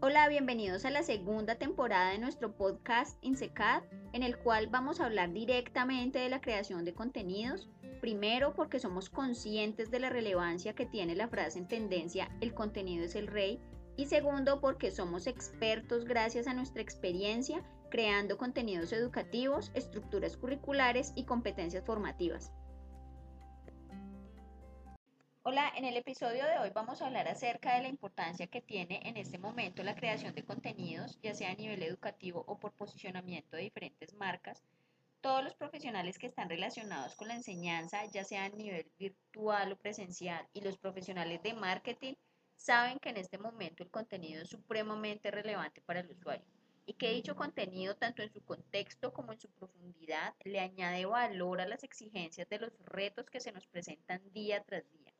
Hola, bienvenidos a la segunda temporada de nuestro podcast INSECAD, en el cual vamos a hablar directamente de la creación de contenidos. Primero, porque somos conscientes de la relevancia que tiene la frase en tendencia el contenido es el rey. Y segundo, porque somos expertos gracias a nuestra experiencia creando contenidos educativos, estructuras curriculares y competencias formativas. Hola, en el episodio de hoy vamos a hablar acerca de la importancia que tiene en este momento la creación de contenidos, ya sea a nivel educativo o por posicionamiento de diferentes marcas. Todos los profesionales que están relacionados con la enseñanza, ya sea a nivel virtual o presencial, y los profesionales de marketing, saben que en este momento el contenido es supremamente relevante para el usuario y que dicho contenido, tanto en su contexto como en su profundidad, le añade valor a las exigencias de los retos que se nos presentan día tras día.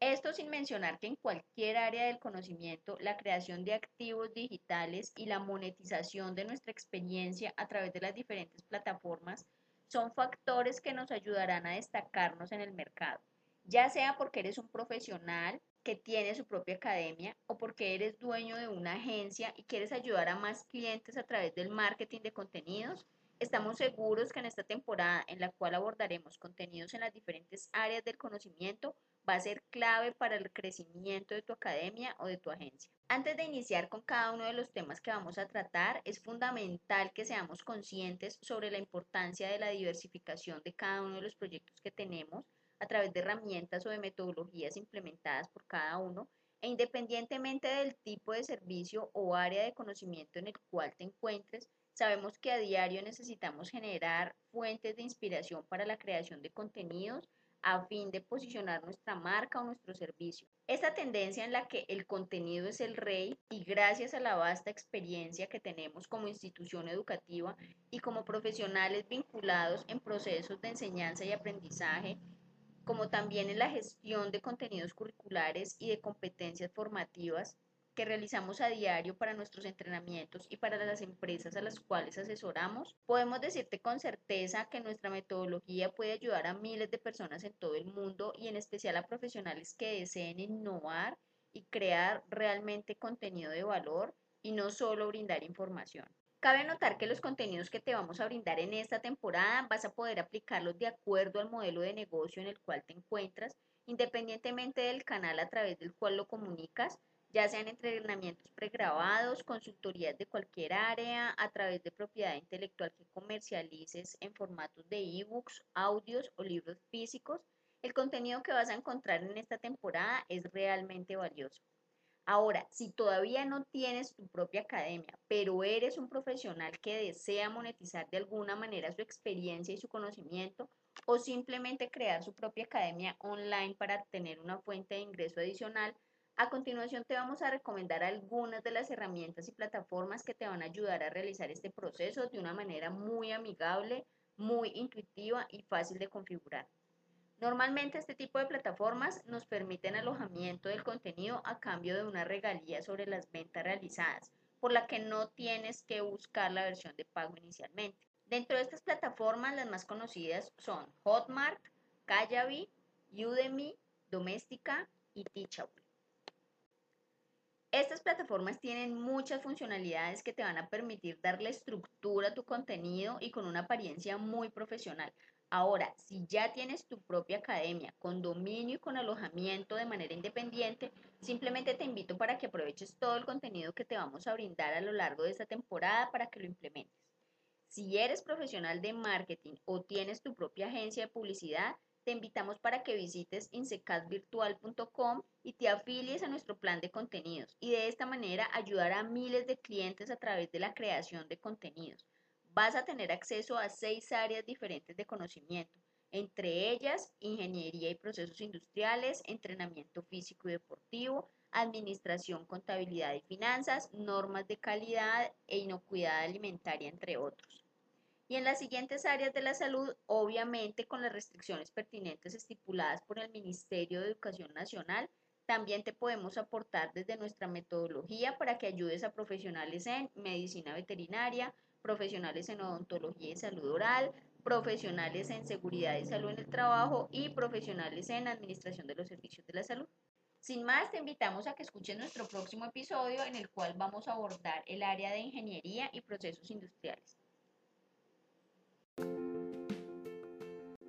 Esto sin mencionar que en cualquier área del conocimiento, la creación de activos digitales y la monetización de nuestra experiencia a través de las diferentes plataformas son factores que nos ayudarán a destacarnos en el mercado, ya sea porque eres un profesional que tiene su propia academia o porque eres dueño de una agencia y quieres ayudar a más clientes a través del marketing de contenidos. Estamos seguros que en esta temporada en la cual abordaremos contenidos en las diferentes áreas del conocimiento, va a ser clave para el crecimiento de tu academia o de tu agencia. Antes de iniciar con cada uno de los temas que vamos a tratar, es fundamental que seamos conscientes sobre la importancia de la diversificación de cada uno de los proyectos que tenemos a través de herramientas o de metodologías implementadas por cada uno e independientemente del tipo de servicio o área de conocimiento en el cual te encuentres, sabemos que a diario necesitamos generar fuentes de inspiración para la creación de contenidos a fin de posicionar nuestra marca o nuestro servicio. Esta tendencia en la que el contenido es el rey y gracias a la vasta experiencia que tenemos como institución educativa y como profesionales vinculados en procesos de enseñanza y aprendizaje, como también en la gestión de contenidos curriculares y de competencias formativas, realizamos a diario para nuestros entrenamientos y para las empresas a las cuales asesoramos, podemos decirte con certeza que nuestra metodología puede ayudar a miles de personas en todo el mundo y en especial a profesionales que deseen innovar y crear realmente contenido de valor y no solo brindar información. Cabe notar que los contenidos que te vamos a brindar en esta temporada vas a poder aplicarlos de acuerdo al modelo de negocio en el cual te encuentras, independientemente del canal a través del cual lo comunicas, ya sean entrenamientos pregrabados, consultorías de cualquier área, a través de propiedad intelectual que comercialices en formatos de ebooks, audios o libros físicos, el contenido que vas a encontrar en esta temporada es realmente valioso. Ahora, si todavía no tienes tu propia academia, pero eres un profesional que desea monetizar de alguna manera su experiencia y su conocimiento, o simplemente crear su propia academia online para tener una fuente de ingreso adicional, a continuación te vamos a recomendar algunas de las herramientas y plataformas que te van a ayudar a realizar este proceso de una manera muy amigable, muy intuitiva y fácil de configurar. Normalmente este tipo de plataformas nos permiten alojamiento del contenido a cambio de una regalía sobre las ventas realizadas, por la que no tienes que buscar la versión de pago inicialmente. Dentro de estas plataformas las más conocidas son Hotmart, Kajabi, Udemy, Doméstica y Teachable. Estas plataformas tienen muchas funcionalidades que te van a permitir darle estructura a tu contenido y con una apariencia muy profesional. Ahora, si ya tienes tu propia academia con dominio y con alojamiento de manera independiente, simplemente te invito para que aproveches todo el contenido que te vamos a brindar a lo largo de esta temporada para que lo implementes. Si eres profesional de marketing o tienes tu propia agencia de publicidad, te invitamos para que visites insecadvirtual.com y te afilies a nuestro plan de contenidos y de esta manera ayudar a miles de clientes a través de la creación de contenidos. Vas a tener acceso a seis áreas diferentes de conocimiento, entre ellas ingeniería y procesos industriales, entrenamiento físico y deportivo, administración, contabilidad y finanzas, normas de calidad e inocuidad alimentaria, entre otros y en las siguientes áreas de la salud, obviamente con las restricciones pertinentes estipuladas por el Ministerio de Educación Nacional, también te podemos aportar desde nuestra metodología para que ayudes a profesionales en medicina veterinaria, profesionales en odontología y salud oral, profesionales en seguridad y salud en el trabajo y profesionales en administración de los servicios de la salud. Sin más, te invitamos a que escuches nuestro próximo episodio en el cual vamos a abordar el área de ingeniería y procesos industriales.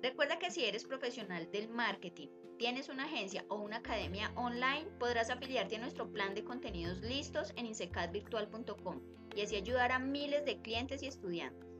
Recuerda que si eres profesional del marketing, tienes una agencia o una academia online, podrás afiliarte a nuestro plan de contenidos listos en insecadvirtual.com y así ayudar a miles de clientes y estudiantes.